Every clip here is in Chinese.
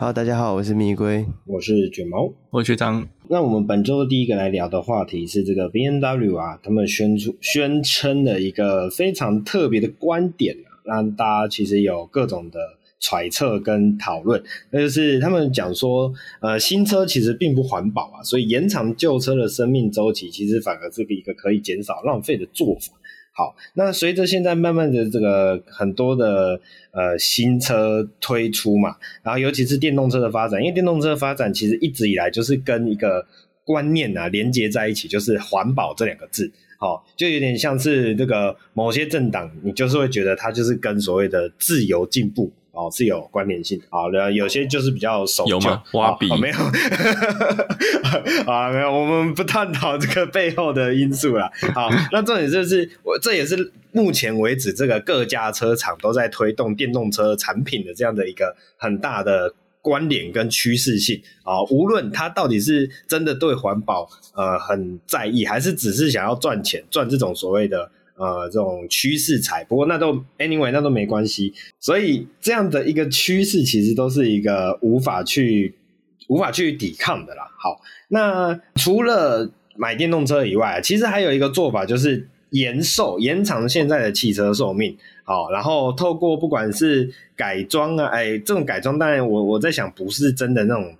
Hello，大家好，我是蜜龟，我是卷毛，我是学长。那我们本周第一个来聊的话题是这个 B N W 啊，他们宣出宣称的一个非常特别的观点啊，让大家其实有各种的揣测跟讨论。那就是他们讲说，呃，新车其实并不环保啊，所以延长旧车的生命周期，其实反而是一个可以减少浪费的做法。好，那随着现在慢慢的这个很多的呃新车推出嘛，然后尤其是电动车的发展，因为电动车发展其实一直以来就是跟一个观念啊连接在一起，就是环保这两个字。好，就有点像是这个某些政党，你就是会觉得它就是跟所谓的自由进步。哦，是有关联性。好的，有些就是比较守旧。有吗？挖鼻？哦，没有。啊，没有，我们不探讨这个背后的因素啦。好，那重点就是，我这也是目前为止这个各家车厂都在推动电动车产品的这样的一个很大的关联跟趋势性啊。无论它到底是真的对环保呃很在意，还是只是想要赚钱，赚这种所谓的。呃，这种趋势财，不过那都 anyway，那都没关系。所以这样的一个趋势，其实都是一个无法去无法去抵抗的啦。好，那除了买电动车以外，其实还有一个做法，就是延寿、延长现在的汽车寿命。好，然后透过不管是改装啊，哎，这种改装，当然我我在想，不是真的那种，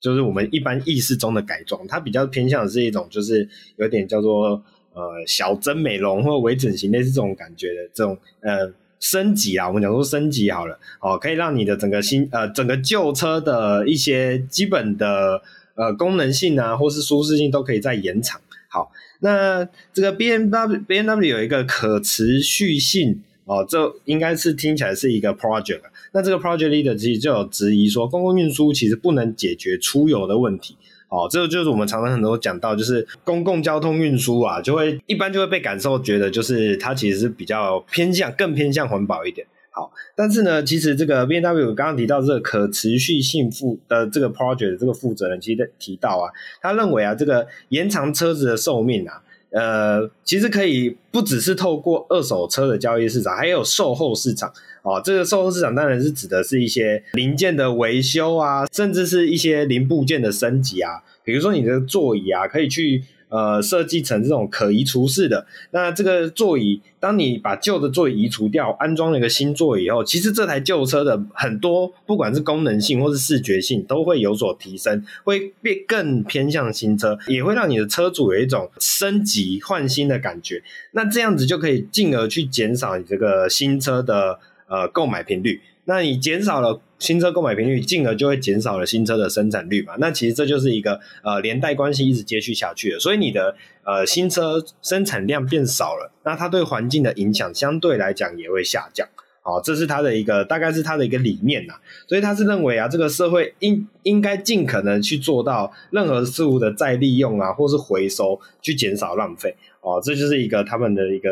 就是我们一般意识中的改装，它比较偏向是一种，就是有点叫做。呃，小针美容或微整形类似这种感觉的这种呃升级啊，我们讲说升级好了哦，可以让你的整个新呃整个旧车的一些基本的呃功能性啊，或是舒适性都可以再延长。好，那这个 BMW BMW 有一个可持续性哦，这应该是听起来是一个 project。那这个 project leader 其实就有质疑说，公共运输其实不能解决出游的问题。哦，这个就是我们常常很多讲到，就是公共交通运输啊，就会一般就会被感受觉得，就是它其实是比较偏向更偏向环保一点。好，但是呢，其实这个 BMW 刚刚提到这个可持续性负的这个 project 这个负责人，其实提到啊，他认为啊，这个延长车子的寿命啊，呃，其实可以不只是透过二手车的交易市场，还有售后市场。哦，这个售后市场当然是指的是一些零件的维修啊，甚至是一些零部件的升级啊。比如说你的座椅啊，可以去呃设计成这种可移除式的。那这个座椅，当你把旧的座椅移除掉，安装了一个新座椅以后，其实这台旧车的很多不管是功能性或是视觉性都会有所提升，会变更偏向新车，也会让你的车主有一种升级换新的感觉。那这样子就可以进而去减少你这个新车的。呃，购买频率，那你减少了新车购买频率，进而就会减少了新车的生产率嘛？那其实这就是一个呃连带关系，一直接续下去的。所以你的呃新车生产量变少了，那它对环境的影响相对来讲也会下降。好，这是它的一个大概是它的一个理念呐。所以他是认为啊，这个社会应应该尽可能去做到任何事物的再利用啊，或是回收，去减少浪费。哦，这就是一个他们的一个。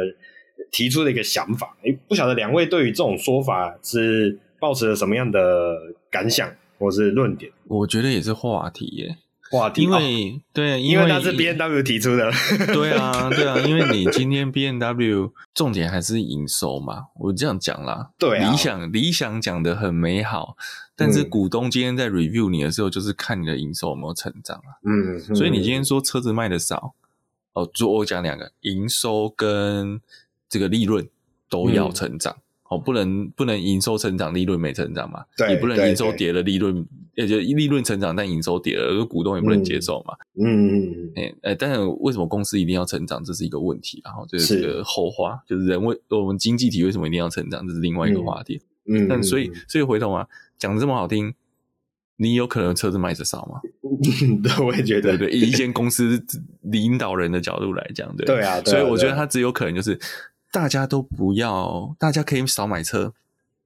提出的一个想法，诶，不晓得两位对于这种说法是抱持了什么样的感想或是论点？我觉得也是话题耶，话题，因为、哦、对，因为，他是 B N W 提出的，对啊，对啊，因为你今天 B N W 重点还是营收嘛，我这样讲啦，对、啊，理想理想讲的很美好，但是股东今天在 review 你的时候，就是看你的营收有没有成长啊，嗯，所以你今天说车子卖的少，哦，就我讲两个营收跟。这个利润都要成长，哦、嗯，不能不能营收成长，利润没成长嘛？对，也不能营收跌了，利润也就利润成长，但营收跌了，股东也不能接受嘛。嗯嗯嗯，哎，但是为什么公司一定要成长？这是一个问题，然后就是这个后话，就是人为我们经济体为什么一定要成长？这是另外一个话题。嗯，但所以所以回头啊，讲的这么好听，你有可能车子卖的少吗？对，我也觉得，对，以一间公司领导人的角度来讲，对对啊，所以我觉得他只有可能就是。大家都不要，大家可以少买车，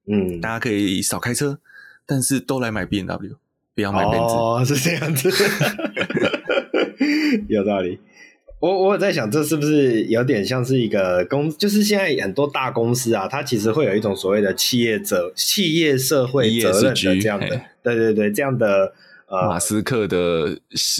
嗯，大家可以少开车，但是都来买 BMW，不要买奔驰。哦，是这样子，有道理。我我在想，这是不是有点像是一个公，就是现在很多大公司啊，它其实会有一种所谓的企业责、企业社会责任的这样的，对对对，这样的呃，马斯克的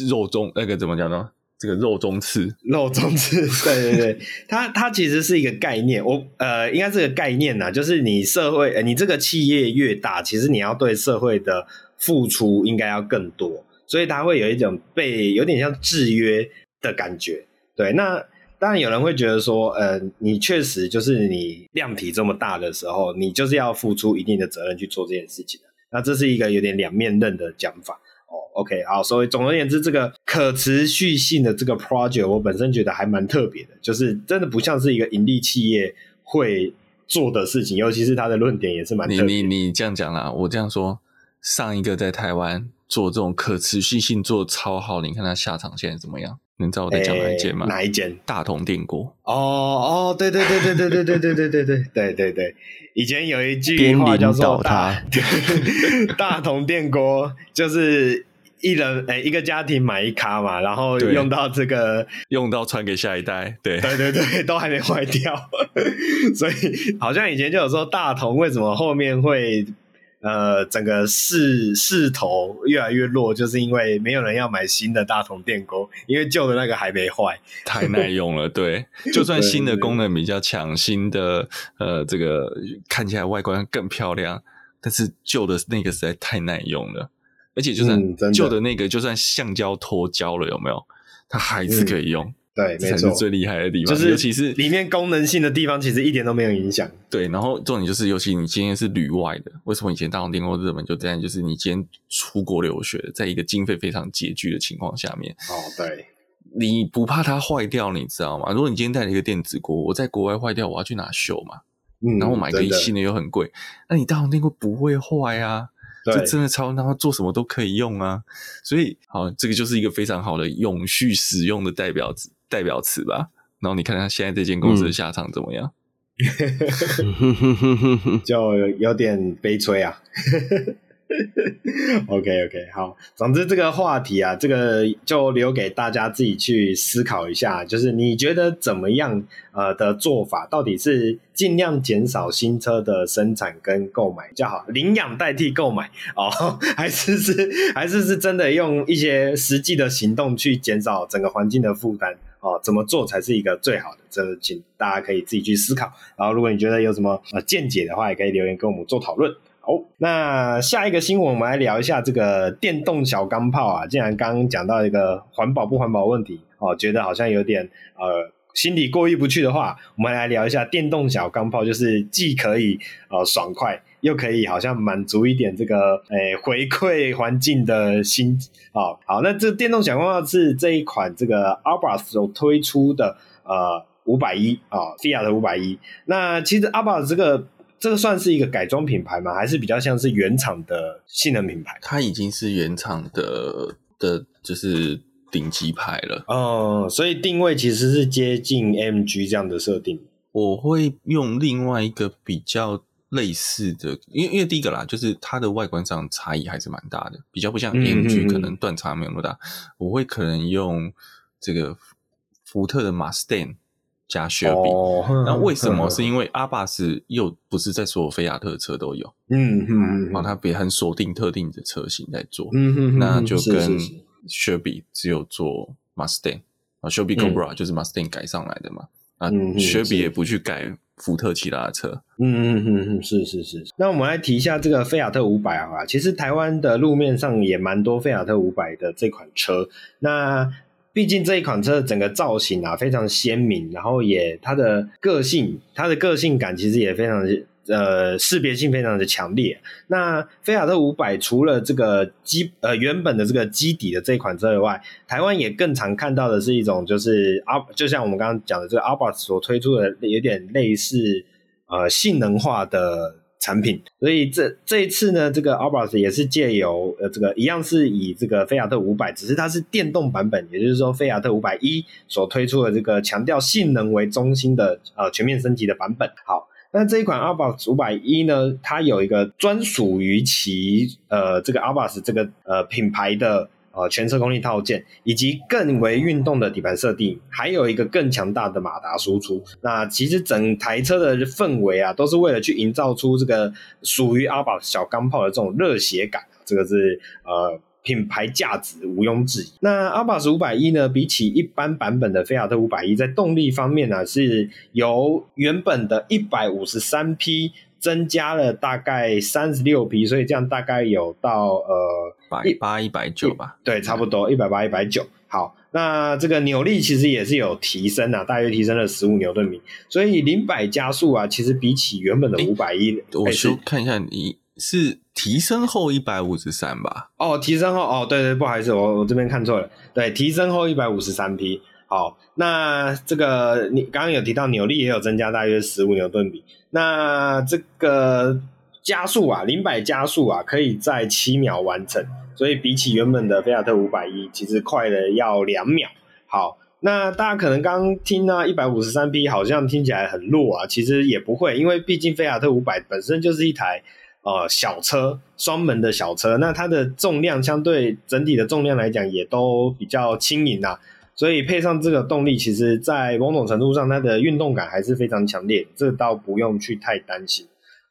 肉中那个怎么讲呢？这个肉中刺，肉中刺，对对对，它它其实是一个概念，我呃，应该是个概念呐，就是你社会，呃，你这个企业越大，其实你要对社会的付出应该要更多，所以它会有一种被有点像制约的感觉。对，那当然有人会觉得说，呃，你确实就是你量体这么大的时候，你就是要付出一定的责任去做这件事情。那这是一个有点两面刃的讲法。OK，好，所以总而言之，这个可持续性的这个 project，我本身觉得还蛮特别的，就是真的不像是一个盈利企业会做的事情，尤其是他的论点也是蛮特别。你你你这样讲啦，我这样说，上一个在台湾做这种可持续性做超好，你看他下场现在怎么样？你知道我在讲哪一间吗？哪一间？大同电锅。哦哦，对对对对对对对对对对对对对对，以前有一句话叫做大“ 大同电锅”，就是。一人诶、欸，一个家庭买一卡嘛，然后用到这个，用到传给下一代，对对对对，都还没坏掉，所以好像以前就有说大同为什么后面会呃整个势势头越来越弱，就是因为没有人要买新的大同电工，因为旧的那个还没坏，太耐用了。对，就算新的功能比较强，新的呃这个看起来外观更漂亮，但是旧的那个实在太耐用了。而且就算旧的那个，就算橡胶脱胶了，有没有？它还是可以用。嗯、对，才是最厉害的地方。就是，尤其是里面功能性的地方，其实一点都没有影响。对，然后重点就是，尤其你今天是旅外的，为什么以前大同电锅日本就这样？就是你今天出国留学，在一个经费非常拮据的情况下面，哦，对，你不怕它坏掉，你知道吗？如果你今天带了一个电子锅，我在国外坏掉，我要去哪修嘛？嗯，然后我买个新的又很贵，那你大同电锅不会坏啊？这真的超，然后做什么都可以用啊，所以好，这个就是一个非常好的永续使用的代表词代表词吧。然后你看看现在这间公司的下场怎么样？嗯、就有点悲催啊。OK OK，好，总之这个话题啊，这个就留给大家自己去思考一下。就是你觉得怎么样？呃的做法，到底是尽量减少新车的生产跟购买比较好，领养代替购买哦，还是是还是是真的用一些实际的行动去减少整个环境的负担哦？怎么做才是一个最好的？这请大家可以自己去思考。然后，如果你觉得有什么呃见解的话，也可以留言跟我们做讨论。好，那下一个新闻，我们来聊一下这个电动小钢炮啊。既然刚刚讲到一个环保不环保问题哦，觉得好像有点呃心里过意不去的话，我们来聊一下电动小钢炮，就是既可以呃爽快，又可以好像满足一点这个诶、欸、回馈环境的心哦。好，那这电动小钢炮是这一款这个所推出的呃五百一啊，Fiat 的五百一。那其实 Abarth 这个。这个算是一个改装品牌吗？还是比较像是原厂的性能品牌？它已经是原厂的的，就是顶级牌了。哦，所以定位其实是接近 MG 这样的设定。我会用另外一个比较类似的，因为因为第一个啦，就是它的外观上差异还是蛮大的，比较不像 MG 可能断差没有那么大。我会可能用这个福特的 Mustang。加雪比，那为什么？是因为阿巴斯又不是在所有菲亚特车都有，嗯嗯，然后它别很锁定特定的车型在做，嗯嗯，那就跟雪比只有做 Mustang 啊，雪比 Cobra 就是 Mustang 改上来的嘛，啊，雪比也不去改福特其他的车，嗯嗯嗯嗯，是是是。那我们来提一下这个菲亚特五百啊，其实台湾的路面上也蛮多菲亚特五百的这款车，那。毕竟这一款车整个造型啊非常鲜明，然后也它的个性，它的个性感其实也非常呃识别性非常的强烈。那菲亚特五百除了这个基呃原本的这个基底的这一款车以外，台湾也更常看到的是一种就是阿就像我们刚刚讲的这个 Abarth 所推出的有点类似呃性能化的。产品，所以这这一次呢，这个 Abarth 也是借由呃这个一样是以这个菲亚特五百，只是它是电动版本，也就是说菲亚特五百一所推出的这个强调性能为中心的呃全面升级的版本。好，那这一款 Abarth 五百一呢，它有一个专属于其呃这个 Abarth 这个呃品牌的。呃，全车功率套件，以及更为运动的底盘设定，还有一个更强大的马达输出。那其实整台车的氛围啊，都是为了去营造出这个属于 Abarth 小钢炮的这种热血感。这个是呃品牌价值毋庸置疑。那阿巴斯五百一呢，比起一般版本的菲亚特五百一，在动力方面呢、啊，是由原本的一百五十三匹增加了大概三十六匹，所以这样大概有到呃百八一百九吧，对，差不多一百八一百九。好，那这个扭力其实也是有提升啊，大约提升了十五牛顿米，所以零百加速啊，其实比起原本的五百一，我先看一下你。是提升后一百五十三吧？哦，提升后哦，对对，不好意思，我我这边看错了。对，提升后一百五十三匹。好，那这个你刚刚有提到扭力也有增加，大约十五牛顿米。那这个加速啊，零百加速啊，可以在七秒完成，所以比起原本的菲亚特五百一，其实快了要两秒。好，那大家可能刚听到，一百五十三匹好像听起来很弱啊，其实也不会，因为毕竟菲亚特五百本身就是一台。呃，小车双门的小车，那它的重量相对整体的重量来讲，也都比较轻盈呐，所以配上这个动力，其实在某种程度上，它的运动感还是非常强烈，这倒不用去太担心。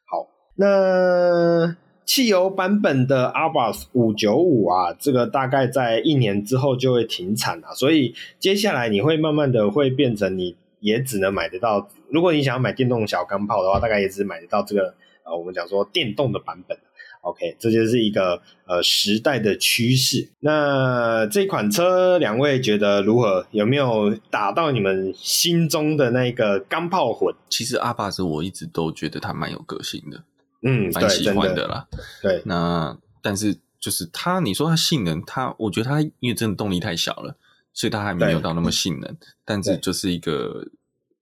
好，那汽油版本的 Abarth 五九五啊，这个大概在一年之后就会停产了，所以接下来你会慢慢的会变成你也只能买得到，如果你想要买电动小钢炮的话，大概也只买得到这个。呃，我们讲说电动的版本，OK，这就是一个呃时代的趋势。那这款车，两位觉得如何？有没有打到你们心中的那个钢炮魂？其实阿巴斯我一直都觉得它蛮有个性的，嗯，蛮喜欢的啦。对，那但是就是它，你说它性能，它我觉得它因为真的动力太小了，所以它还没有到那么性能。但是就是一个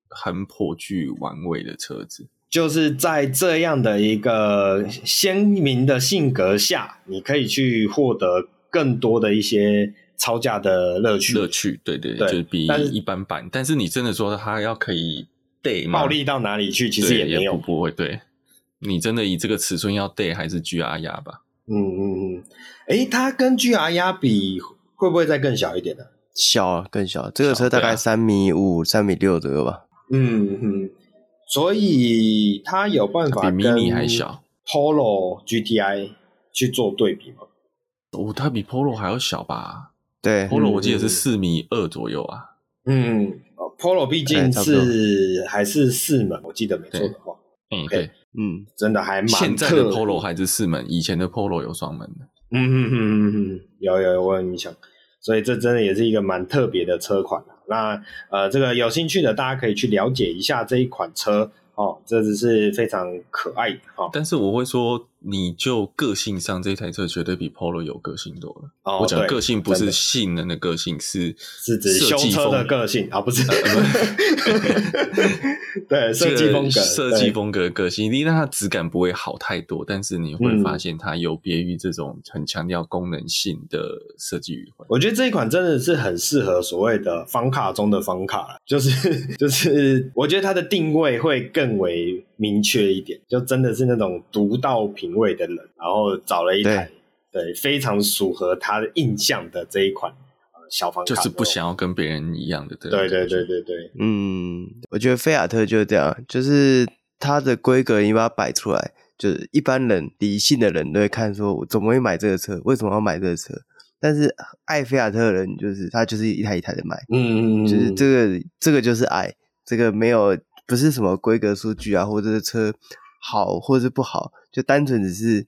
很颇具玩味的车子。就是在这样的一个鲜明的性格下，你可以去获得更多的一些超价的乐趣。乐趣，对对对，就是比一般版。但是你真的说它要可以 day 吗？暴力到哪里去？其实也没有，也不，不会。对，你真的以这个尺寸要 day 还是 GR 压吧？嗯嗯嗯。诶，它跟 GR 压比，会不会再更小一点呢？小啊，更小。这个车大概三米五、三米六左右吧。嗯嗯。所以它有办法比 Mini 还小 Polo GTI 去做对比吗？哦，它比 Polo 还要小吧？对，Polo 我记得是四米二左右啊。嗯，Polo 毕竟是还是四门，我记得没错的话。嗯，对，嗯，真的还蛮。现在的 Polo 还是四门，以前的 Polo 有双门的。嗯嗯嗯嗯嗯，有有有，我有印象。所以这真的也是一个蛮特别的车款。那呃，这个有兴趣的大家可以去了解一下这一款车哦，这只是非常可爱哈。哦、但是我会说，你就个性上，这台车绝对比 Polo 有个性多了。哦、我讲个性不是性能的个性，是是指修车的个性啊，不是。对，设计风格，设计风格的个性，因为它质感不会好太多，但是你会发现它有别于这种很强调功能性的设计语汇。我觉得这一款真的是很适合所谓的方卡中的方卡，就是 就是，我觉得它的定位会更为明确一点，就真的是那种独到品味的人，然后找了一台对，对非常符合他的印象的这一款。小房就是不想要跟别人一样的，对对对对对对，嗯，我觉得菲亚特就是这样，就是它的规格你把它摆出来，就是一般人理性的人都会看说，我怎么会买这个车？为什么要买这个车？但是爱菲亚特的人就是他就是一台一台的买，嗯嗯，就是这个这个就是爱，这个没有不是什么规格数据啊，或者是车好或者是不好，就单纯只是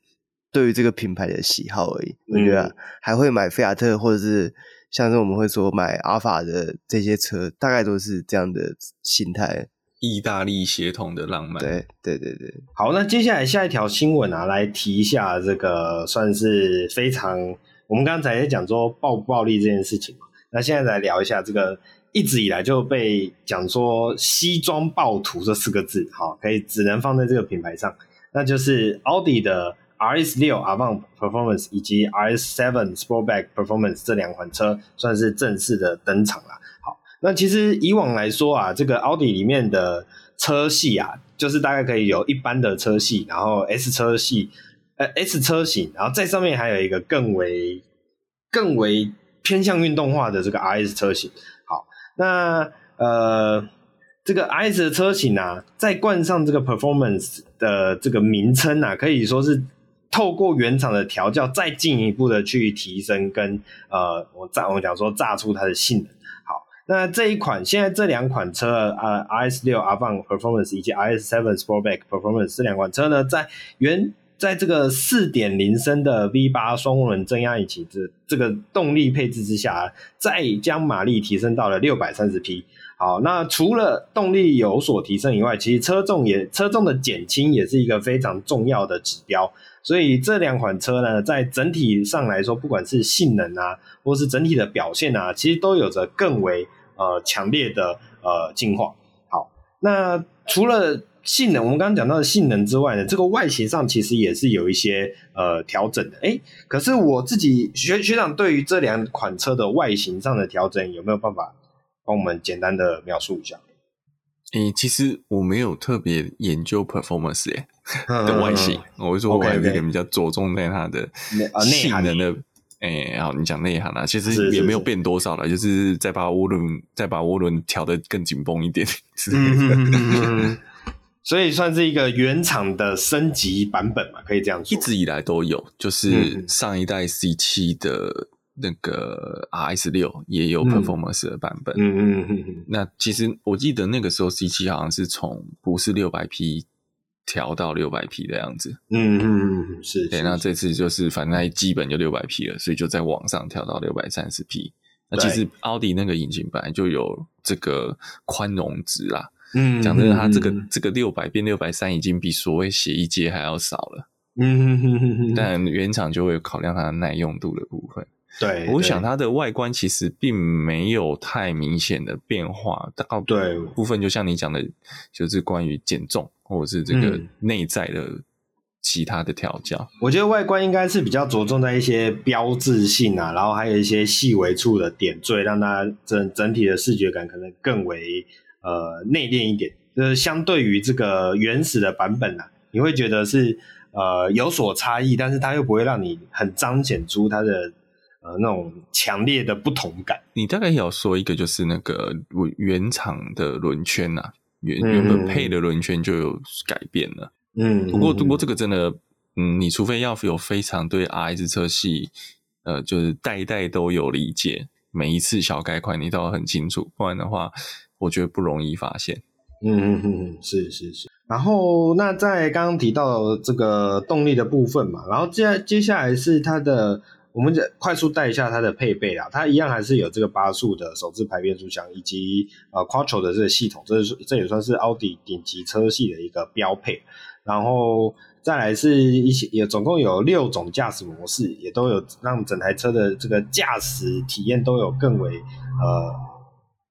对于这个品牌的喜好而已。我觉得还会买菲亚特或者是。像是我们会说买阿法的这些车，大概都是这样的心态。意大利血统的浪漫，对对对对。好，那接下来下一条新闻啊，来提一下这个算是非常，我们刚才在讲说暴不暴力这件事情嘛，那现在来聊一下这个一直以来就被讲说西装暴徒这四个字，好，可以只能放在这个品牌上，那就是奥迪的。RS 六 Avant Performance 以及 RS Seven Sportback Performance 这两款车算是正式的登场了。好，那其实以往来说啊，这个奥迪里面的车系啊，就是大概可以有一般的车系，然后 S 车系，呃 S 车型，然后在上面还有一个更为更为偏向运动化的这个 RS 车型。好，那呃这个 IS 的车型啊，再冠上这个 Performance 的这个名称啊，可以说是。透过原厂的调教，再进一步的去提升跟呃，我炸我讲说炸出它的性能。好，那这一款现在这两款车，呃，IS 六 Avant Performance 以及 IS Seven Sportback Performance 这两款车呢，在原在这个四点零升的 V 八双涡轮增压引擎这这个动力配置之下，再将马力提升到了六百三十匹。好，那除了动力有所提升以外，其实车重也车重的减轻也是一个非常重要的指标。所以这两款车呢，在整体上来说，不管是性能啊，或是整体的表现啊，其实都有着更为呃强烈的呃进化。好，那除了性能，我们刚刚讲到的性能之外呢，这个外形上其实也是有一些呃调整的。诶，可是我自己学学长对于这两款车的外形上的调整，有没有办法帮我们简单的描述一下？诶，其实我没有特别研究 performance 诶 的外形，嗯、我会说我还有一个比较着重在它的性能的。诶，好，你讲内涵啊，其实也没有变多少了，就是再把涡轮再把涡轮调得更紧绷一点之类的。嗯、所以算是一个原厂的升级版本嘛，可以这样说。一直以来都有，就是上一代 C 七的。那个 RS 六也有 Performance 的版本，嗯嗯嗯嗯。那其实我记得那个时候 C 七好像是从不是六百 P 调到六百 P 的样子，嗯嗯嗯，是。对，那这次就是反正基本就六百 P 了，所以就在往上调到六百三十 P。那其实奥迪那个引擎本来就有这个宽容值啦，嗯，讲真的，它这个这个六百变六百三已经比所谓写一阶还要少了，嗯哼哼哼。但原厂就会考量它的耐用度的部分。对，我想它的外观其实并没有太明显的变化，大部分就像你讲的，就是关于减重或者是这个内在的其他的调教。我觉得外观应该是比较着重在一些标志性啊，然后还有一些细微处的点缀，让它整整体的视觉感可能更为呃内敛一点。就是相对于这个原始的版本啊，你会觉得是呃有所差异，但是它又不会让你很彰显出它的。呃，那种强烈的不同感。你大概要说一个，就是那个原厂的轮圈呐、啊，原原本配的轮圈就有改变了。嗯，不过不过这个真的，嗯，你除非要有非常对 RS 车系，呃，就是代代都有理解，每一次小改款你都要很清楚，不然的话，我觉得不容易发现。嗯嗯嗯嗯，是是是。然后那在刚刚提到这个动力的部分嘛，然后接接下来是它的。我们再快速带一下它的配备啦，它一样还是有这个八速的手自排变速箱，以及呃 Quattro 的这个系统，这是这也算是奥迪顶级车系的一个标配。然后再来是一些也总共有六种驾驶模式，也都有让整台车的这个驾驶体验都有更为呃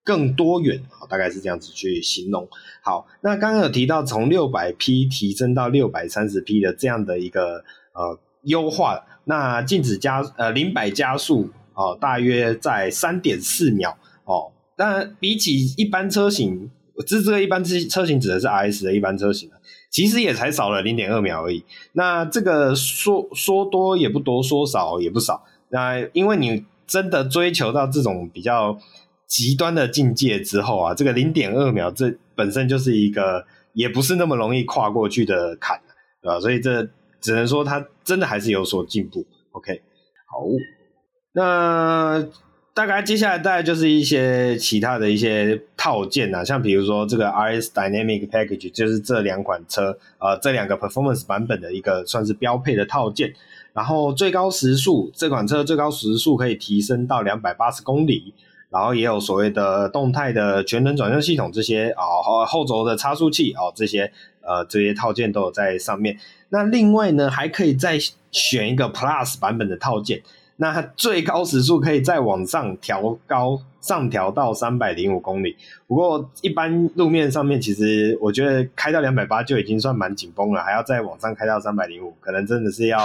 更多元，好，大概是这样子去形容。好，那刚刚有提到从六百匹提升到六百三十匹的这样的一个呃优化。那静止加呃零百加速哦，大约在三点四秒哦。但比起一般车型，我这这个一般车车型指的是 RS 的一般车型，其实也才少了零点二秒而已。那这个说说多也不多，说少也不少。那因为你真的追求到这种比较极端的境界之后啊，这个零点二秒这本身就是一个也不是那么容易跨过去的坎，对吧？所以这。只能说它真的还是有所进步。OK，好，那大概接下来大概就是一些其他的一些套件啊，像比如说这个 RS Dynamic Package，就是这两款车呃这两个 Performance 版本的一个算是标配的套件。然后最高时速，这款车最高时速可以提升到两百八十公里，然后也有所谓的动态的全能转向系统这些啊，后后轴的差速器哦这些呃这些套件都有在上面。那另外呢，还可以再选一个 Plus 版本的套件，那它最高时速可以再往上调高，上调到三百零五公里。不过一般路面上面，其实我觉得开到两百八就已经算蛮紧绷了，还要再往上开到三百零五，可能真的是要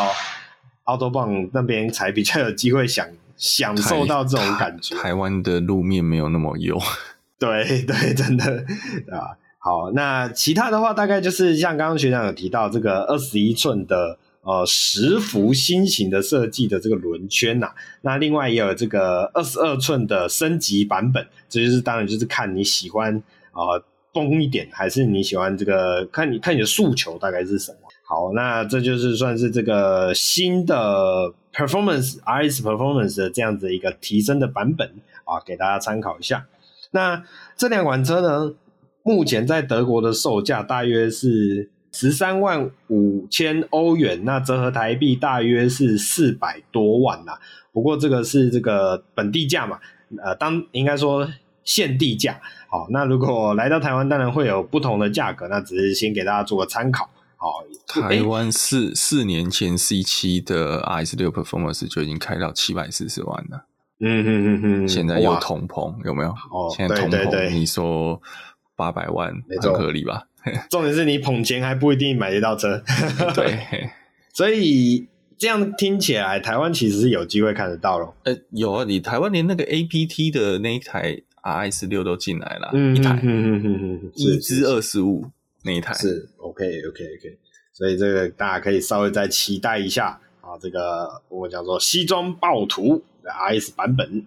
Autobahn 那边才比较有机会享享受到这种感觉。台湾的路面没有那么油，对对，真的啊。好，那其他的话大概就是像刚刚学长有提到这个二十一寸的呃十幅新型的设计的这个轮圈呐、那另外也有这个二十二寸的升级版本，这就是当然就是看你喜欢啊、呃、崩一点，还是你喜欢这个看你看你的诉求大概是什么。好，那这就是算是这个新的 performance RS performance 的这样子一个提升的版本啊，给大家参考一下。那这两款车呢，目前在德国的售价大约是十三万五千欧元，那折合台币大约是四百多万呐。不过这个是这个本地价嘛，呃，当应该说现地价。好，那如果来到台湾，当然会有不同的价格，那只是先给大家做个参考。好，台湾四四年前 C 七的 RS 六 Performance 就已经开到七百四十万了。嗯嗯嗯嗯，现在又通膨有没有？哦，现在通膨，你说八百万很合理吧？重点是你捧钱还不一定买得到车。对，所以这样听起来，台湾其实是有机会看得到咯。呃，有啊，你台湾连那个 APT 的那一台 RS 六都进来了，嗯、一台，嗯嗯嗯嗯，一支二十五那一台是 OK OK OK，所以这个大家可以稍微再期待一下啊，这个我们叫做西装暴徒。RS 版本，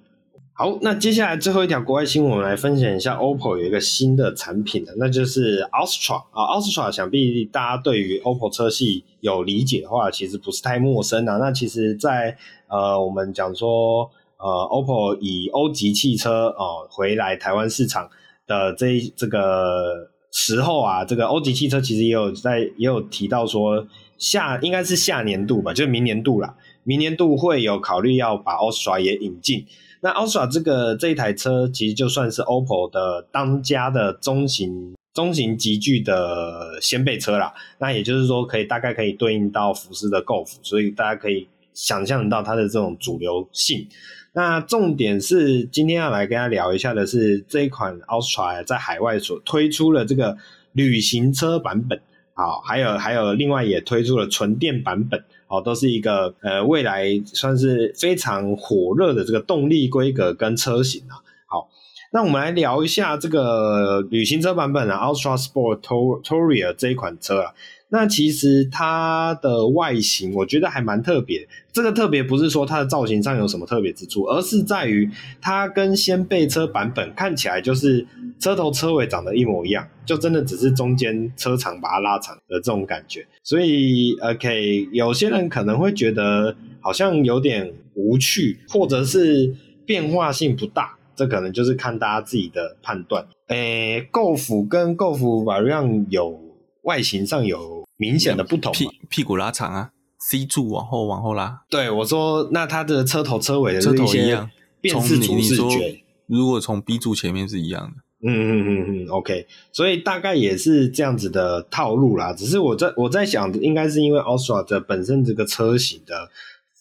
好，那接下来最后一条国外新闻，我们来分享一下 OPPO 有一个新的产品的，那就是 Astra 啊，Astra 想必大家对于 OPPO 车系有理解的话，其实不是太陌生啊。那其实在，呃，我们讲说，呃，OPPO 以欧级汽车哦、回来台湾市场的这这个时候啊，这个欧级汽车其实也有在也有提到说下应该是下年度吧，就是明年度啦。明年度会有考虑要把 Astra 也引进，那 Astra 这个这一台车其实就算是 OPPO 的当家的中型中型级距的掀背车啦。那也就是说，可以大概可以对应到福斯的 Golf，所以大家可以想象得到它的这种主流性。那重点是今天要来跟大家聊一下的是这一款 Astra 在海外所推出了这个旅行车版本，好，还有还有另外也推出了纯电版本。哦，都是一个呃未来算是非常火热的这个动力规格跟车型啊。好，那我们来聊一下这个旅行车版本的 Ultra Sport Tourer 这一款车啊。那其实它的外形，我觉得还蛮特别。这个特别不是说它的造型上有什么特别之处，而是在于它跟掀背车版本看起来就是车头车尾长得一模一样，就真的只是中间车长把它拉长的这种感觉。所以，OK，有些人可能会觉得好像有点无趣，或者是变化性不大，这可能就是看大家自己的判断。诶，GoF 跟 Golf Variant 有外形上有。明显的不同，屁屁股拉长啊，C 柱往后往后拉。对，我说，那它的车头车尾的车头一样，辨识主视觉，如果从 B 柱前面是一样的，嗯嗯嗯嗯，OK，所以大概也是这样子的套路啦。只是我在我在想，应该是因为 Astra 的本身这个车型的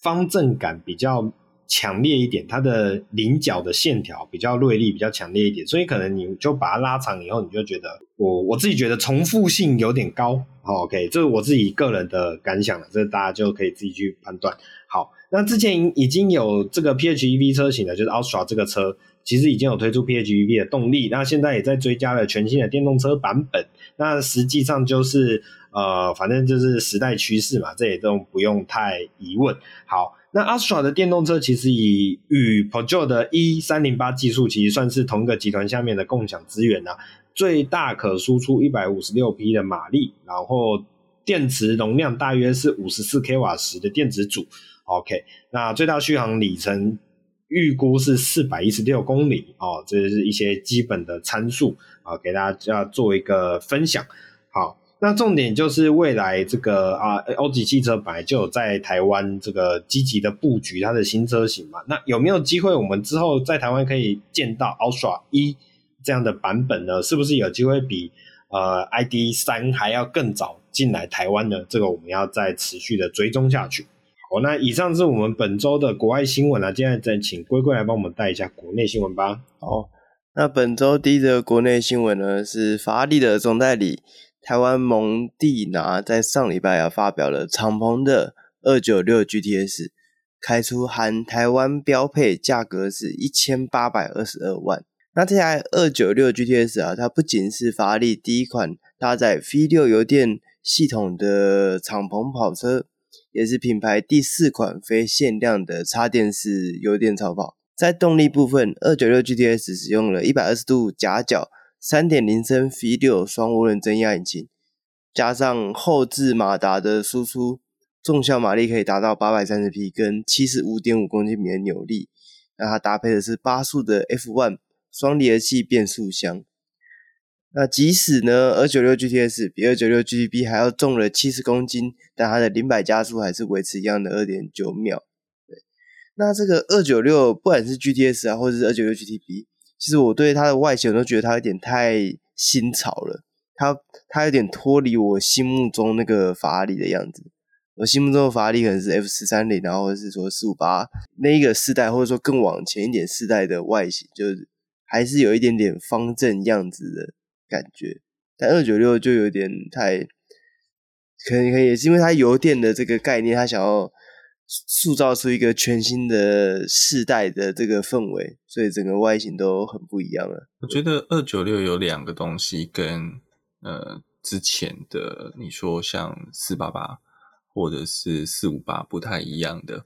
方正感比较。强烈一点，它的棱角的线条比较锐利，比较强烈一点，所以可能你就把它拉长以后，你就觉得我我自己觉得重复性有点高。好，OK，这是我自己个人的感想了，这大家就可以自己去判断。好，那之前已经有这个 PHEV 车型的，就是 Austra 这个车，其实已经有推出 PHEV 的动力，那现在也在追加了全新的电动车版本。那实际上就是呃，反正就是时代趋势嘛，这也都不用太疑问。好。那 Astra 的电动车其实以与 Peugeot 的 E 三零八技术，其实算是同一个集团下面的共享资源啊。最大可输出一百五十六匹的马力，然后电池容量大约是五十四 k 瓦时的电池组。OK，那最大续航里程预估是四百一十六公里哦，这是一些基本的参数啊，给大家做一个分享。好。那重点就是未来这个啊，欧吉汽车本来就有在台湾这个积极的布局它的新车型嘛。那有没有机会我们之后在台湾可以见到 Ultra E 这样的版本呢？是不是有机会比呃 ID 三还要更早进来台湾呢？这个我们要再持续的追踪下去。好，那以上是我们本周的国外新闻啊，接下来再请龟龟来帮我们带一下国内新闻吧。好，那本周第一则国内新闻呢是法拉利的总代理。台湾蒙蒂拿在上礼拜啊发表了敞篷的二九六 GTS，开出含台湾标配价格是一千八百二十二万。那这台二九六 GTS 啊，它不仅是法拉利第一款搭载 V 六油电系统的敞篷跑车，也是品牌第四款非限量的插电式油电超跑。在动力部分，二九六 GTS 使用了一百二十度夹角。三点零升 V 六双涡轮增压引擎，加上后置马达的输出，综效马力可以达到八百三十匹，跟七十五点五公斤米的扭力。那它搭配的是八速的 F1 双离合器变速箱。那即使呢，296 GTS 比296 GTB 还要重了七十公斤，但它的零百加速还是维持一样的二点九秒。对，那这个296不管是 GTS 啊，或者是296 GTB，其实我对它的外形我都觉得它有点太新潮了，它它有点脱离我心目中那个法拉利的样子。我心目中的法拉利可能是 F 四三零，然后是说四五八那一个世代，或者说更往前一点世代的外形，就是还是有一点点方正样子的。感觉，但二九六就有点太，可能可能也是因为它油电的这个概念，它想要塑造出一个全新的世代的这个氛围，所以整个外形都很不一样了。我觉得二九六有两个东西跟呃之前的你说像四八八或者是四五八不太一样的，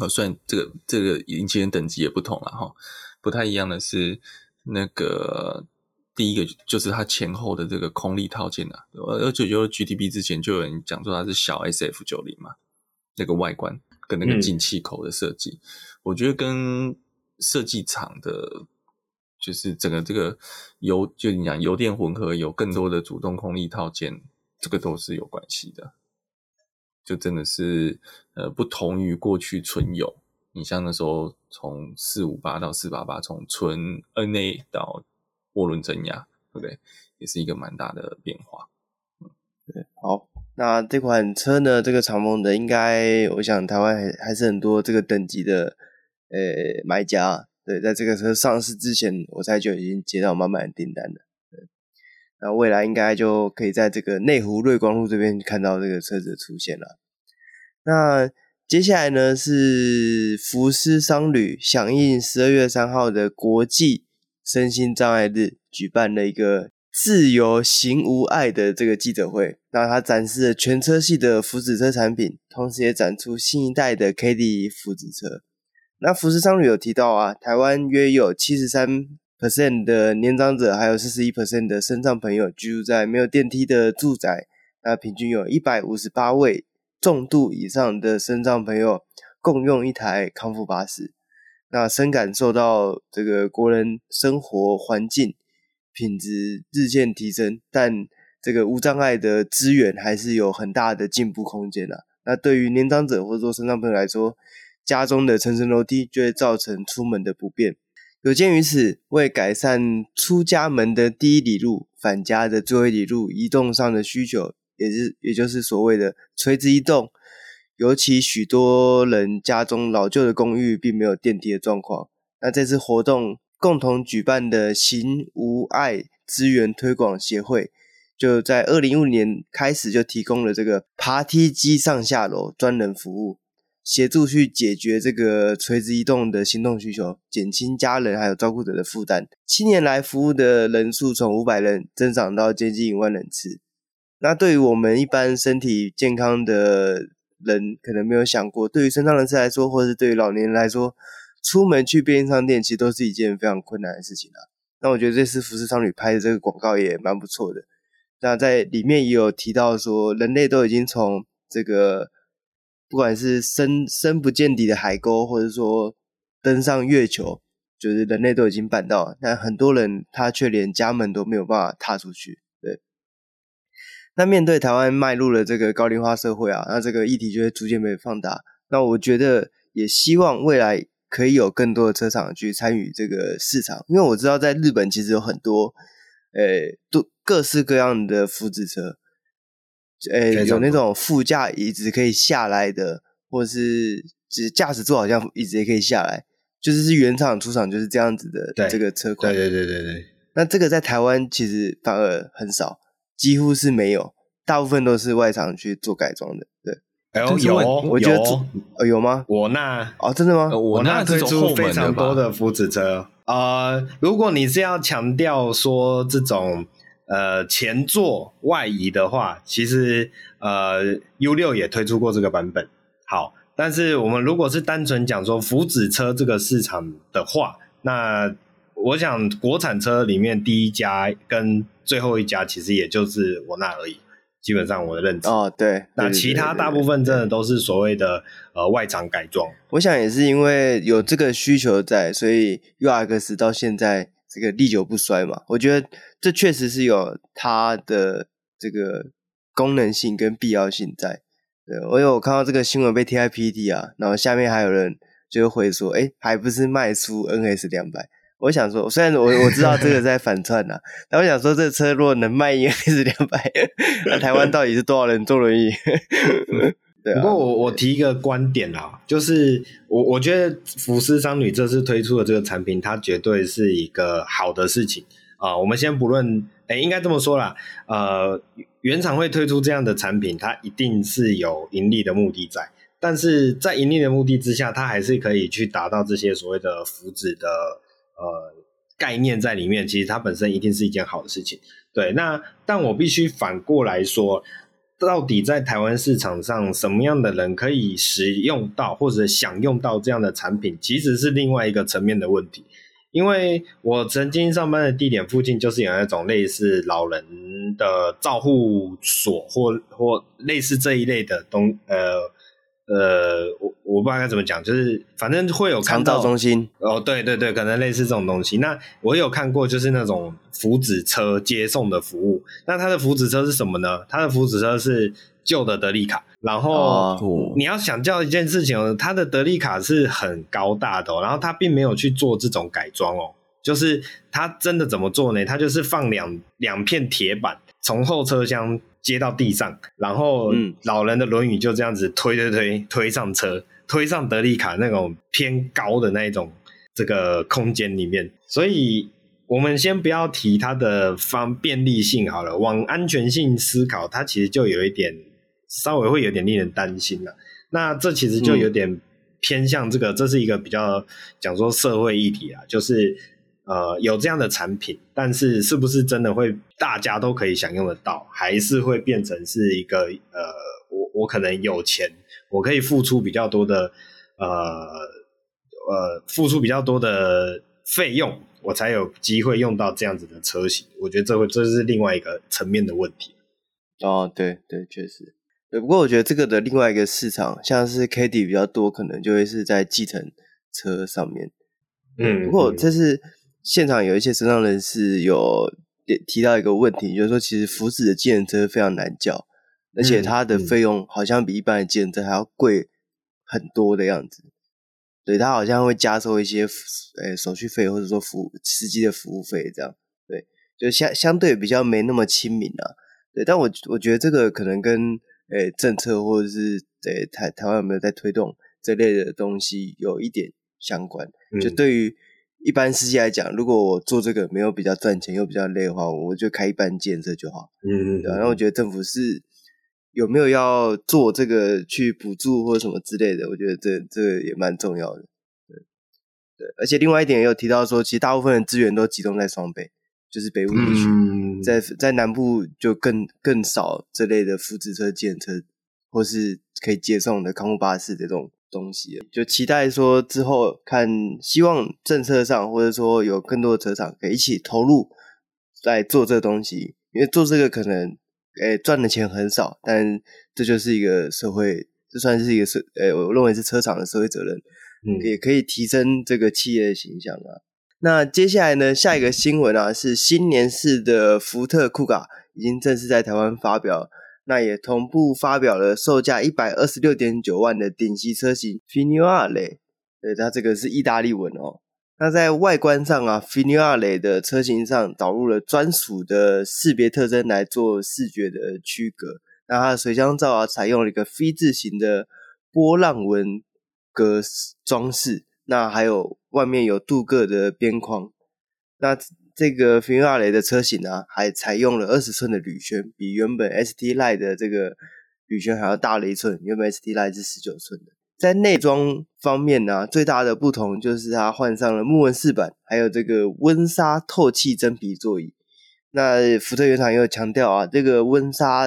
呃，虽然这个这个引擎等级也不同了哈，不太一样的是那个。第一个就是它前后的这个空力套件啊，而且就 GTB 之前就有人讲说它是小 SF 九零嘛，那个外观跟那个进气口的设计，嗯、我觉得跟设计厂的，就是整个这个油，就你讲油电混合有更多的主动空力套件，这个都是有关系的，就真的是呃不同于过去纯油，你像那时候从四五八到四八八，从纯 NA 到涡轮增压，对不对？也是一个蛮大的变化。嗯，对。好，那这款车呢？这个长锋的，应该我想台湾还还是很多这个等级的呃买家。对，在这个车上市之前，我猜就已经接到满满的订单了。那未来应该就可以在这个内湖瑞光路这边看到这个车子的出现了。那接下来呢是福斯商旅响应十二月三号的国际。身心障碍日举办了一个自由行无碍的这个记者会，那他展示了全车系的福祉车产品，同时也展出新一代的 K D 福祉车。那福斯商旅有提到啊，台湾约有七十三 percent 的年长者，还有四十一 percent 的身障朋友居住在没有电梯的住宅，那平均有一百五十八位重度以上的身障朋友共用一台康复巴士。那深感受到这个国人生活环境品质日渐提升，但这个无障碍的资源还是有很大的进步空间啊。那对于年长者或者说身障朋友来说，家中的层层楼梯就会造成出门的不便。有鉴于此，为改善出家门的第一里路、返家的最后一里路移动上的需求，也是也就是所谓的垂直移动。尤其许多人家中老旧的公寓并没有电梯的状况，那这次活动共同举办的行无碍资源推广协会，就在二零一五年开始就提供了这个爬梯机上下楼专人服务，协助去解决这个垂直移动的行动需求，减轻家人还有照顾者的负担。七年来服务的人数从五百人增长到接近一万人次。那对于我们一般身体健康的，人可能没有想过，对于身障人士来说，或者是对于老年人来说，出门去便利商店其实都是一件非常困难的事情啊。那我觉得这次服饰商旅拍的这个广告也蛮不错的。那在里面也有提到说，人类都已经从这个不管是深深不见底的海沟，或者说登上月球，就是人类都已经办到，但很多人他却连家门都没有办法踏出去。对那面对台湾迈入了这个高龄化社会啊，那这个议题就会逐渐被放大。那我觉得也希望未来可以有更多的车厂去参与这个市场，因为我知道在日本其实有很多，诶，都各式各样的复制车，诶，有那种副驾椅子可以下来的，或者是只驾驶座好像椅子也可以下来，就是是原厂出厂就是这样子的这个车款。对对对对对。那这个在台湾其实反而很少。几乎是没有，大部分都是外厂去做改装的。对，有有，我觉得有、呃、有吗？我那哦，真的吗？我那推出非常多的福祉车啊、呃。如果你是要强调说这种呃前座外移的话，其实呃 U 六也推出过这个版本。好，但是我们如果是单纯讲说福祉车这个市场的话，那我想国产车里面第一家跟最后一家其实也就是我那而已，基本上我的认知哦，对，那其他大部分真的都是所谓的呃外场改装。我想也是因为有这个需求在，所以 URX 到现在这个历久不衰嘛。我觉得这确实是有它的这个功能性跟必要性在。对，我有看到这个新闻被贴在 PTT 啊，然后下面还有人就会说，哎，还不是卖出 NS 两百。我想说，虽然我我知道这个在反串呐，但我想说，这车如果能卖一是两百，那台湾到底是多少人坐轮椅？不过我我提一个观点啊，就是我我觉得福斯商旅这次推出的这个产品，它绝对是一个好的事情啊。我们先不论，哎，应该这么说啦，呃，原厂会推出这样的产品，它一定是有盈利的目的在，但是在盈利的目的之下，它还是可以去达到这些所谓的福祉的。呃，概念在里面，其实它本身一定是一件好的事情。对，那但我必须反过来说，到底在台湾市场上，什么样的人可以使用到或者享用到这样的产品，其实是另外一个层面的问题。因为我曾经上班的地点附近，就是有那种类似老人的照护所，或或类似这一类的东呃。呃，我我不知道该怎么讲，就是反正会有看到中心哦，对对对，可能类似这种东西。那我有看过，就是那种福祉车接送的服务。那它的福祉车是什么呢？它的福祉车是旧的德利卡。然后、哦、你要想叫一件事情，它的德利卡是很高大的、哦，然后它并没有去做这种改装哦，就是它真的怎么做呢？它就是放两两片铁板从后车厢。接到地上，然后老人的轮椅就这样子推推推推上车，推上德利卡那种偏高的那一种这个空间里面。所以，我们先不要提它的方便利性好了，往安全性思考，它其实就有一点稍微会有点令人担心了。那这其实就有点偏向这个，这是一个比较讲说社会议题啊，就是。呃，有这样的产品，但是是不是真的会大家都可以享用得到，还是会变成是一个呃，我我可能有钱，我可以付出比较多的呃呃，付出比较多的费用，我才有机会用到这样子的车型。我觉得这会这是另外一个层面的问题。哦，对对，确实。对，不过我觉得这个的另外一个市场，像是 Caddy 比较多，可能就会是在计程车上面。嗯，不过这是。现场有一些身障人士有提到一个问题，就是说其实福祉的计程车非常难叫，而且它的费用好像比一般的计程车还要贵很多的样子。对，它好像会加收一些呃手续费，或者说服司机的服务费这样。对，就相相对比较没那么亲民啊。对，但我我觉得这个可能跟诶政策或者是诶台台湾有没有在推动这类的东西有一点相关。就对于一般司机来讲，如果我做这个没有比较赚钱又比较累的话，我就开一般建设就好。嗯嗯，对。然后我觉得政府是有没有要做这个去补助或者什么之类的，我觉得这这个也蛮重要的。对对，而且另外一点也有提到说，其实大部分的资源都集中在双北，就是北部地区，嗯、在在南部就更更少这类的福祉车、计程车，或是可以接送的康复巴士这种。东西就期待说之后看，希望政策上或者说有更多的车厂可以一起投入来做这个东西，因为做这个可能诶赚的钱很少，但这就是一个社会，这算是一个社诶我认为是车厂的社会责任，嗯，也可以提升这个企业的形象啊。那接下来呢，下一个新闻啊是新年式的福特酷卡已经正式在台湾发表。那也同步发表了售价一百二十六点九万的顶级车型 Finiale，对，它这个是意大利文哦。那在外观上啊，Finiale 的车型上导入了专属的识别特征来做视觉的区隔。那它的水箱罩啊，采用了一个 V 字形的波浪纹格装饰，那还有外面有镀铬的边框。那这个 Finiale 的车型啊，还采用了二十寸的铝圈，比原本 ST Line 的这个铝圈还要大了一寸。原本 ST Line 是十九寸的。在内装方面呢、最大的不同就是它换上了木纹饰板，还有这个温莎透气真皮座椅。那福特原厂又强调啊，这个温莎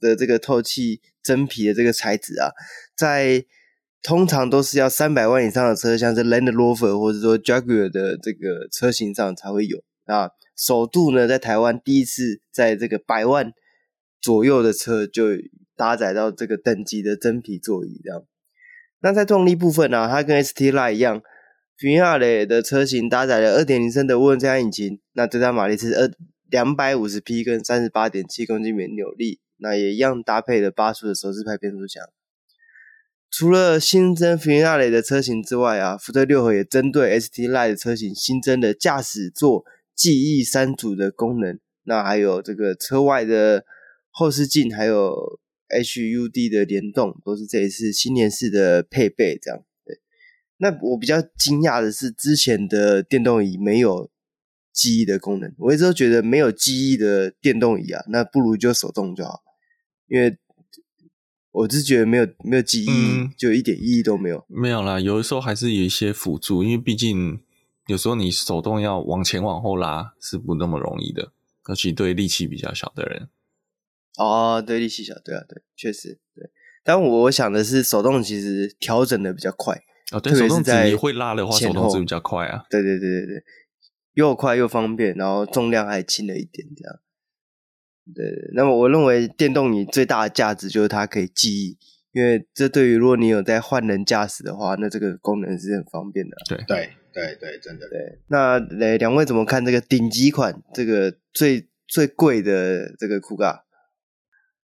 的这个透气真皮的这个材质啊，在通常都是要三百万以上的车，像是 Land Rover 或者说 Jaguar 的这个车型上才会有。啊，首度呢，在台湾第一次在这个百万左右的车就搭载到这个等级的真皮座椅这样。那在动力部分呢、它跟 ST Line 一样，Vignale 的车型搭载了2.0升的涡轮增压引擎，那最大马力是二两百五十匹跟三十八点七公斤米扭力，那也一样搭配了八速的手自排变速箱。除了新增 Vignale 的车型之外啊，福特六和也针对 ST Line 的车型新增了驾驶座记忆三组的功能。那还有这个车外的后视镜，还有 HUD 的联动，都是这一次新年式的配备。这样，对。那我比较惊讶的是，之前的电动椅没有记忆的功能。我一直都觉得没有记忆的电动椅啊，那不如就手动就好，因为。我是觉得没有没有记忆，嗯，就一点意义都没有。没有啦，有的时候还是有一些辅助，因为毕竟有时候你手动要往前往后拉是不那么容易的，尤其对力气比较小的人。哦，对，力气小，对啊，对，确实对。但我想的是，手动其实调整的比较快。哦，对，手动自己会拉的话，手动是比较快啊。对对对对对，又快又方便，然后重量还轻了一点，这样。对，那么我认为电动椅最大的价值就是它可以记忆，因为这对于如果你有在换人驾驶的话，那这个功能是很方便的。对对对对，真的对。那来两位怎么看这个顶级款，这个最最贵的这个 Kuga？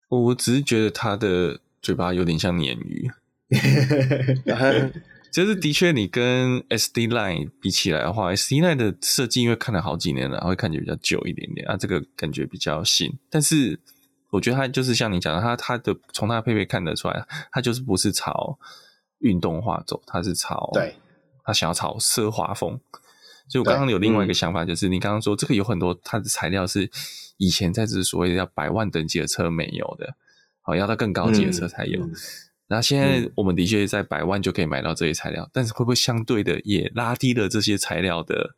我只是觉得它的嘴巴有点像鲶鱼。就是的确，你跟 SD Line 比起来的话，SD Line 的设计因为看了好几年了，会看起来比较旧一点点啊，这个感觉比较新。但是我觉得它就是像你讲的，它它的从它的配备看得出来，它就是不是朝运动化走，它是朝对，它想要朝奢华风。所以我刚刚有另外一个想法，就是你刚刚说这个有很多它的材料是以前在这所谓的要百万等级的车没有的，好要到更高级的车才有。嗯嗯那现在我们的确在百万就可以买到这些材料，嗯，但是会不会相对的也拉低了这些材料的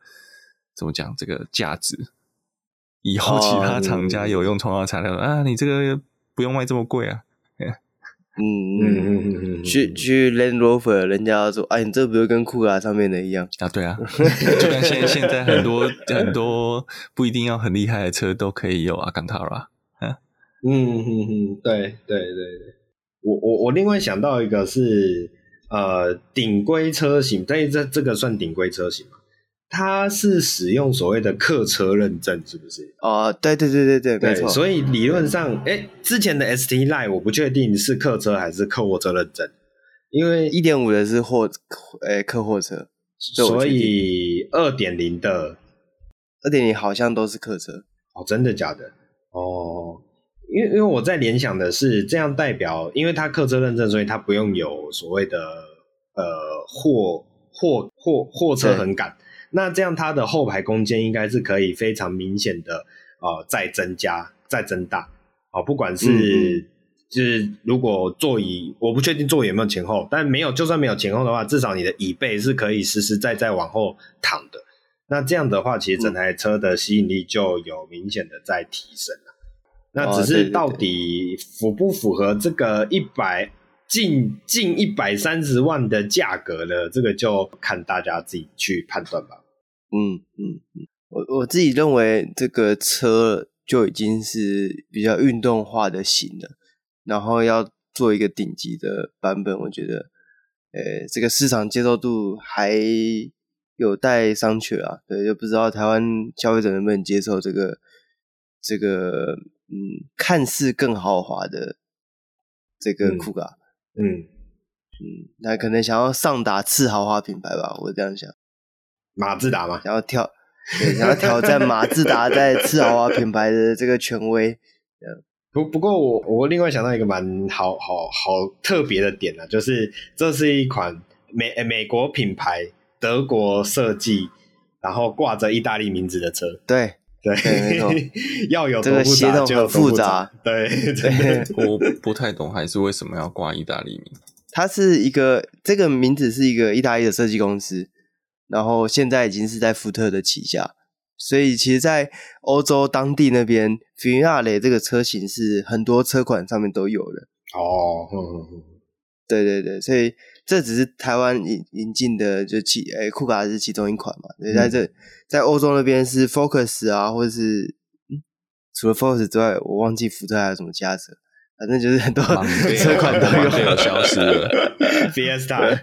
怎么讲这个价值？以后其他厂家有用同样的材料，哦，啊，你这个不用卖这么贵啊？嗯嗯嗯嗯嗯，去去 Land Rover，人家说，哎，你这不就跟酷卡上面的一样啊？对啊，就跟现现在很多很多不一定要很厉害的车都可以有阿坎塔拉。嗯嗯嗯，对对对对。我我我另外想到一个是呃顶规车型，但是这这个算顶规车型吗？它是使用所谓的客车认证，是不是？哦，对对对对对，对没错。所以理论上，哎、欸，之前的 ST Line 我不确定是客车还是客货车认证，因为一点五的是货，哎、欸，客货车，所以二点零的二点零好像都是客车。哦，真的假的？哦。因为因为我在联想的是，这样代表，因为它客车认证，所以它不用有所谓的呃货货货货车横杆。那这样它的后排空间应该是可以非常明显的啊、呃、再增加再增大啊、呃，不管是就是如果座椅，我不确定座椅有没有前后，但没有就算没有前后的话，至少你的椅背是可以实实在在往后躺的。那这样的话，其实整台车的吸引力就有明显的在提升。那只是到底符不符合这个一百近近一百三十万的价格呢？这个就看大家自己去判断吧。嗯嗯嗯，我我自己认为这个车就已经是比较运动化的型了，然后要做一个顶级的版本，我觉得，呃，这个市场接受度还有待商榷啊。对，就不知道台湾消费者能不能接受这个这个。嗯，看似更豪华的这个酷咖，嗯嗯嗯，那可能想要上打次豪华品牌吧，我这样想。马自达嘛，想要挑，对，想要挑战马自达在次豪华品牌的这个权威。不不过我我另外想到一个蛮好好好特别的点呢、啊，就是这是一款美美国品牌，德国设计，然后挂着意大利名字的车。对。对，要有这个协同很复杂。对，对我不太懂，还是为什么要挂意大利名？它是一个这个名字是一个意大利的设计公司，然后现在已经是在福特的旗下，所以其实，在欧洲当地那边，Vignale 这个车型是很多车款上面都有的。哦，对对对，所以。这只是台湾引引进的，就其诶库卡是其中一款嘛。所以在这在欧洲那边是 Focus 啊，或者是除了 Focus 之外，我忘记福特还有什么其他车，反正就是很多车款都有，消失了。Fiesta，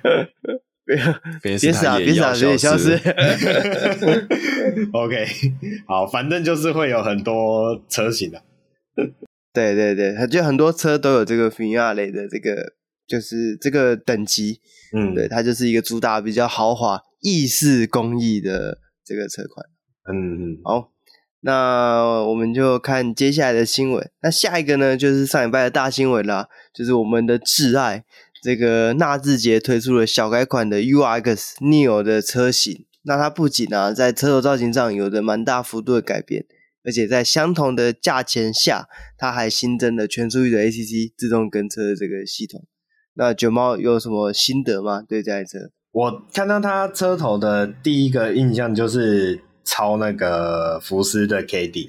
别别傻别傻别消失。OK，好，反正就是会有很多车型的。对对对，它就很多车都有这个 Vignale 的这个，就是这个等级。嗯，对，它就是一个主打比较豪华、意式工艺的这个车款。嗯嗯，好。那我们就看接下来的新闻。那下一个呢，就是上礼拜的大新闻啦，就是我们的挚爱这个纳智捷推出了小改款的 URX Neo 的车型。那它不仅啊，在车头造型上有着蛮大幅度的改变，而且在相同的价钱下，它还新增了全速域的 ACC 自动跟车的这个系统。那九猫有什么心得吗？对这台车？我看到它车头的第一个印象就是。抄那个福斯的 Caddy，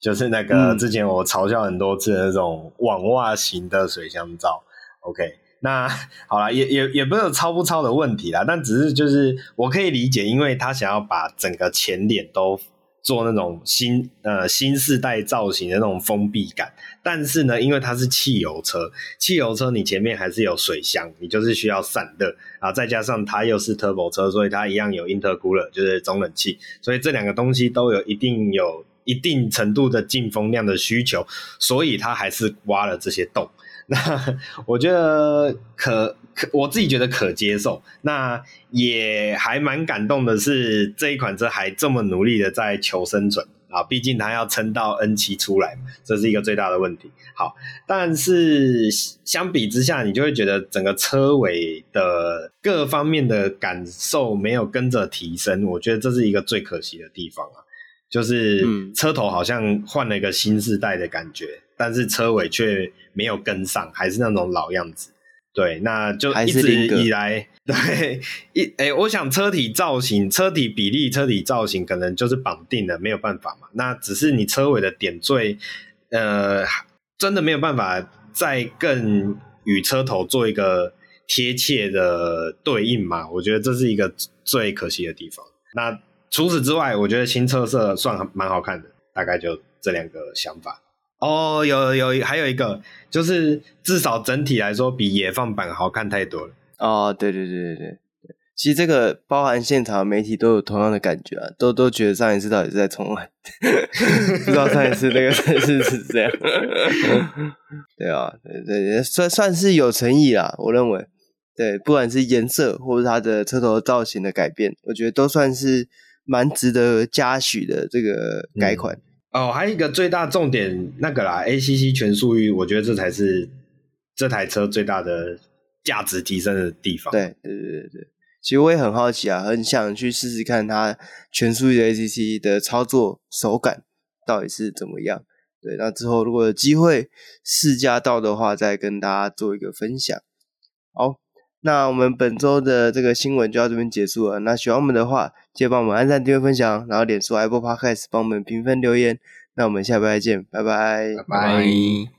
就是那个之前我嘲笑很多次的那种网袜型的水箱罩。OK，那好了，也也也不是有超不抄的问题啦，但只是就是我可以理解，因为他想要把整个前脸都。做那种新呃新世代造型的那种封闭感，但是呢，因为它是汽油车，汽油车你前面还是有水箱，你就是需要散热，啊再加上它又是 Turbo 车，所以它一样有 Intercooler，就是中冷器，所以这两个东西都有一定有一定程度的进风量的需求，所以它还是挖了这些洞。那我觉得可可，我自己觉得可接受。那也还蛮感动的是，这一款车还这么努力的在求生存啊！毕竟它要撑到 N 七出来，这是一个最大的问题。好，但是相比之下，你就会觉得整个车尾的各方面的感受没有跟着提升。我觉得这是一个最可惜的地方啊，就是车头好像换了一个新世代的感觉。但是车尾却没有跟上，还是那种老样子。对，那就一直以来，对一诶、欸，我想车体造型、车体比例、车体造型可能就是绑定的，没有办法嘛。那只是你车尾的点缀，呃，真的没有办法再更与车头做一个贴切的对应嘛？我觉得这是一个最可惜的地方。那除此之外，我觉得新车色算蛮好看的，大概就这两个想法。哦，有有还有一个，就是至少整体来说比野放版好看太多了。哦，对对对对对，其实这个包含现场媒体都有同样的感觉啊，都都觉得上一次到底是在重来，不知道上一次那个是是是这样。对啊，对对，算算是有诚意啦，我认为。对，不管是颜色或是它的车头造型的改变，我觉得都算是蛮值得嘉许的这个改款。嗯哦，还有一个最大重点，那个啦，ACC 全速域，我觉得这才是这台车最大的价值提升的地方。对，对，对，对，其实我也很好奇啊，很想去试试看它全速域的 ACC 的操作手感到底是怎么样。对，那之后如果有机会试驾到的话，再跟大家做一个分享。好。那我们本周的这个新闻就到这边结束了。那喜欢我们的话，记得帮我们按赞、订阅、分享，然后点出、Apple Podcast 帮我们评分留言。那我们下期再见，拜拜，拜拜。